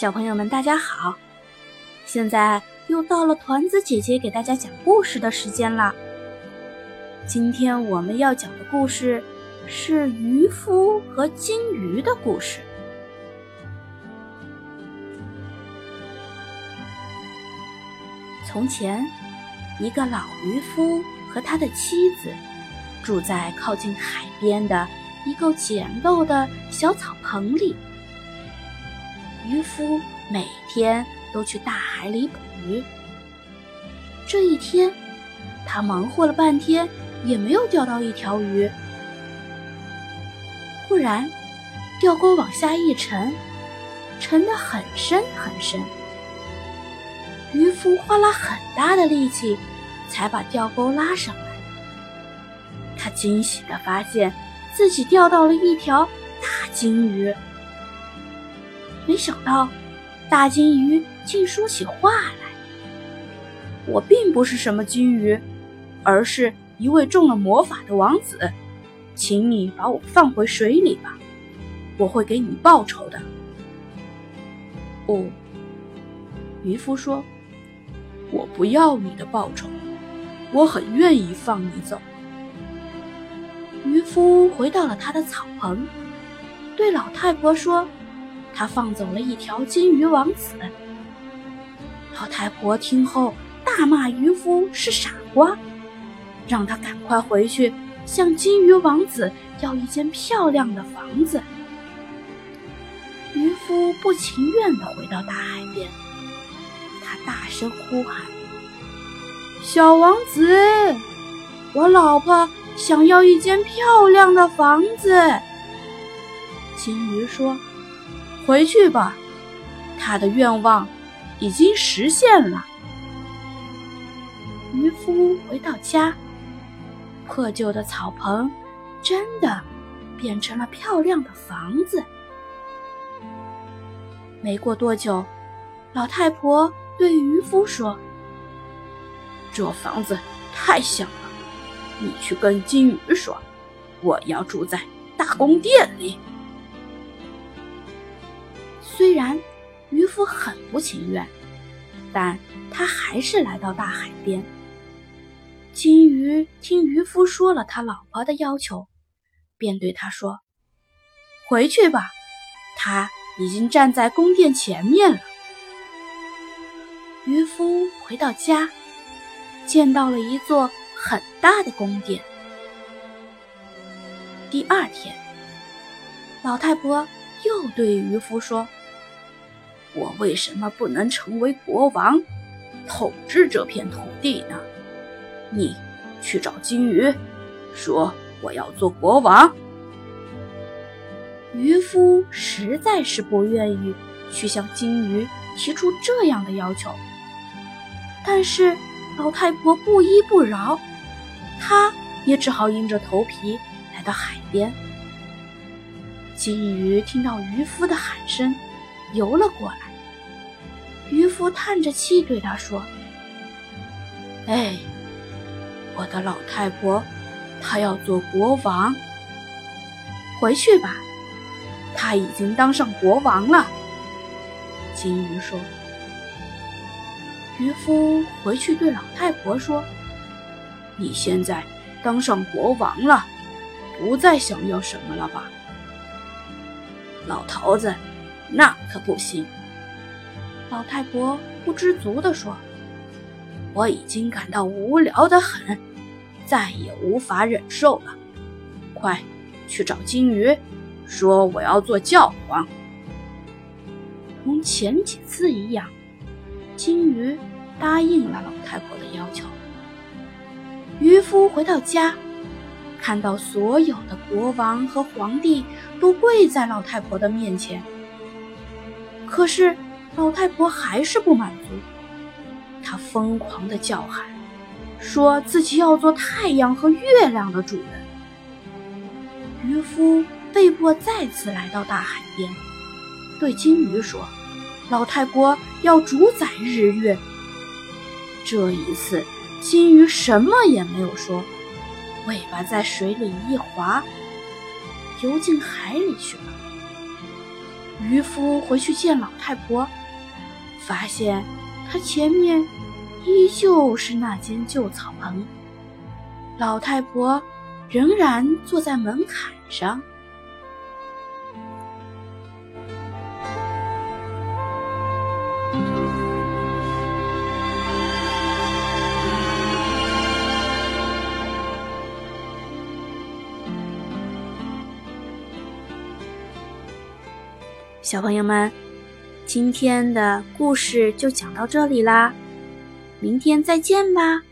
小朋友们，大家好！现在又到了团子姐姐给大家讲故事的时间了。今天我们要讲的故事是渔夫和金鱼的故事。从前，一个老渔夫和他的妻子住在靠近海边的一个简陋的小草棚里。渔夫每天都去大海里捕鱼。这一天，他忙活了半天，也没有钓到一条鱼。忽然，钓钩往下一沉，沉得很深很深。渔夫花了很大的力气，才把钓钩拉上来。他惊喜地发现自己钓到了一条大金鱼。没想到，大金鱼竟说起话来：“我并不是什么金鱼，而是一位中了魔法的王子，请你把我放回水里吧，我会给你报酬的。”哦，渔夫说：“我不要你的报酬，我很愿意放你走。”渔夫回到了他的草棚，对老太婆说。他放走了一条金鱼王子。老太婆听后大骂渔夫是傻瓜，让他赶快回去向金鱼王子要一间漂亮的房子。渔夫不情愿地回到大海边，他大声呼喊：“小王子，我老婆想要一间漂亮的房子。”金鱼说。回去吧，他的愿望已经实现了。渔夫回到家，破旧的草棚真的变成了漂亮的房子。没过多久，老太婆对渔夫说：“这房子太小了，你去跟金鱼说，我要住在大宫殿里。”虽然渔夫很不情愿，但他还是来到大海边。金鱼听渔夫说了他老婆的要求，便对他说：“回去吧，他已经站在宫殿前面了。”渔夫回到家，见到了一座很大的宫殿。第二天，老太婆又对渔夫说。我为什么不能成为国王，统治这片土地呢？你去找金鱼，说我要做国王。渔夫实在是不愿意去向金鱼提出这样的要求，但是老太婆不依不饶，他也只好硬着头皮来到海边。金鱼听到渔夫的喊声。游了过来，渔夫叹着气对他说：“哎，我的老太婆，她要做国王。回去吧，她已经当上国王了。”金鱼说。渔夫回去对老太婆说：“你现在当上国王了，不再想要什么了吧，老头子？”那可不行，老太婆不知足地说：“我已经感到无聊的很，再也无法忍受了。快去找金鱼，说我要做教皇。”同前几次一样，金鱼答应了老太婆的要求。渔夫回到家，看到所有的国王和皇帝都跪在老太婆的面前。可是，老太婆还是不满足，她疯狂地叫喊，说自己要做太阳和月亮的主人。渔夫被迫再次来到大海边，对金鱼说：“老太婆要主宰日月。”这一次，金鱼什么也没有说，尾巴在水里一划，游进海里去了。渔夫回去见老太婆，发现她前面依旧是那间旧草棚，老太婆仍然坐在门槛上。小朋友们，今天的故事就讲到这里啦，明天再见吧。